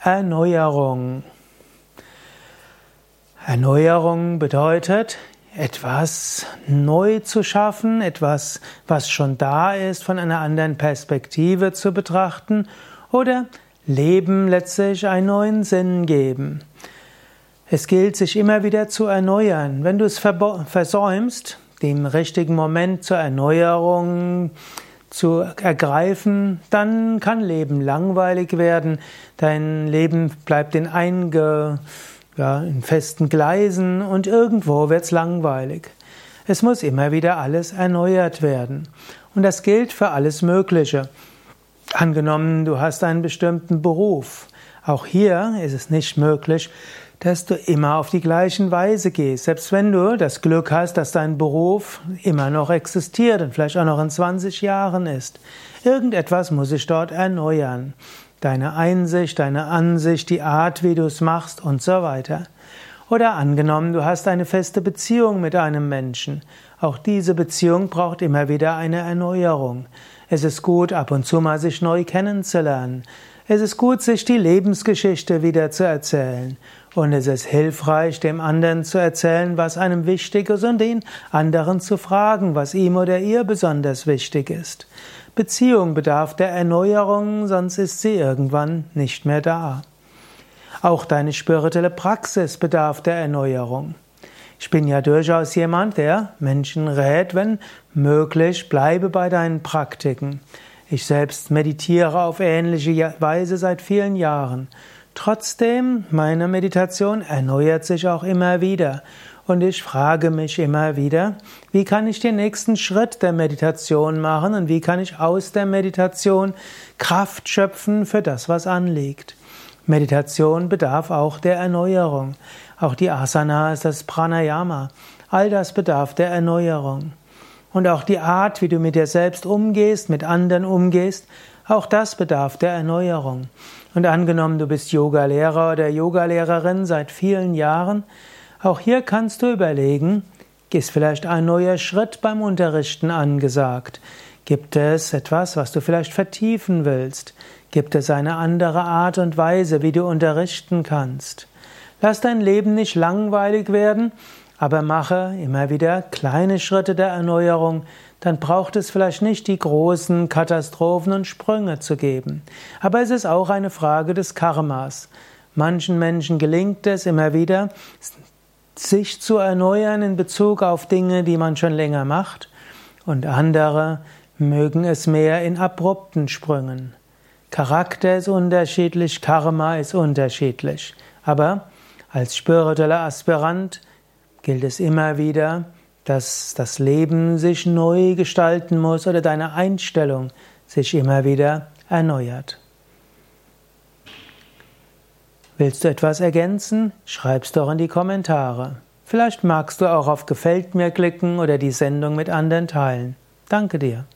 Erneuerung. Erneuerung bedeutet, etwas neu zu schaffen, etwas, was schon da ist, von einer anderen Perspektive zu betrachten oder Leben letztlich einen neuen Sinn geben. Es gilt, sich immer wieder zu erneuern. Wenn du es versäumst, den richtigen Moment zur Erneuerung zu ergreifen, dann kann Leben langweilig werden. Dein Leben bleibt in, einge, ja, in festen Gleisen und irgendwo wird's langweilig. Es muss immer wieder alles erneuert werden. Und das gilt für alles Mögliche. Angenommen, du hast einen bestimmten Beruf. Auch hier ist es nicht möglich, dass du immer auf die gleichen Weise gehst. Selbst wenn du das Glück hast, dass dein Beruf immer noch existiert und vielleicht auch noch in 20 Jahren ist. Irgendetwas muss sich dort erneuern. Deine Einsicht, deine Ansicht, die Art, wie du es machst und so weiter. Oder angenommen, du hast eine feste Beziehung mit einem Menschen. Auch diese Beziehung braucht immer wieder eine Erneuerung. Es ist gut, ab und zu mal sich neu kennenzulernen. Es ist gut, sich die Lebensgeschichte wieder zu erzählen. Und es ist hilfreich, dem anderen zu erzählen, was einem wichtig ist und den anderen zu fragen, was ihm oder ihr besonders wichtig ist. Beziehung bedarf der Erneuerung, sonst ist sie irgendwann nicht mehr da. Auch deine spirituelle Praxis bedarf der Erneuerung. Ich bin ja durchaus jemand, der Menschen rät, wenn möglich, bleibe bei deinen Praktiken. Ich selbst meditiere auf ähnliche Weise seit vielen Jahren. Trotzdem, meine Meditation erneuert sich auch immer wieder. Und ich frage mich immer wieder, wie kann ich den nächsten Schritt der Meditation machen und wie kann ich aus der Meditation Kraft schöpfen für das, was anliegt. Meditation bedarf auch der Erneuerung. Auch die Asanas, das Pranayama, all das bedarf der Erneuerung. Und auch die Art, wie du mit dir selbst umgehst, mit anderen umgehst, auch das bedarf der Erneuerung. Und angenommen, du bist Yogalehrer oder Yogalehrerin seit vielen Jahren, auch hier kannst du überlegen, ist vielleicht ein neuer Schritt beim Unterrichten angesagt? Gibt es etwas, was du vielleicht vertiefen willst? Gibt es eine andere Art und Weise, wie du unterrichten kannst? Lass dein Leben nicht langweilig werden, aber mache immer wieder kleine Schritte der Erneuerung, dann braucht es vielleicht nicht die großen Katastrophen und Sprünge zu geben. Aber es ist auch eine Frage des Karmas. Manchen Menschen gelingt es immer wieder, sich zu erneuern in Bezug auf Dinge, die man schon länger macht, und andere mögen es mehr in abrupten Sprüngen. Charakter ist unterschiedlich, Karma ist unterschiedlich. Aber als spiritueller Aspirant gilt es immer wieder, dass das Leben sich neu gestalten muss oder deine Einstellung sich immer wieder erneuert. Willst du etwas ergänzen? Schreib's doch in die Kommentare. Vielleicht magst du auch auf Gefällt mir klicken oder die Sendung mit anderen teilen. Danke dir.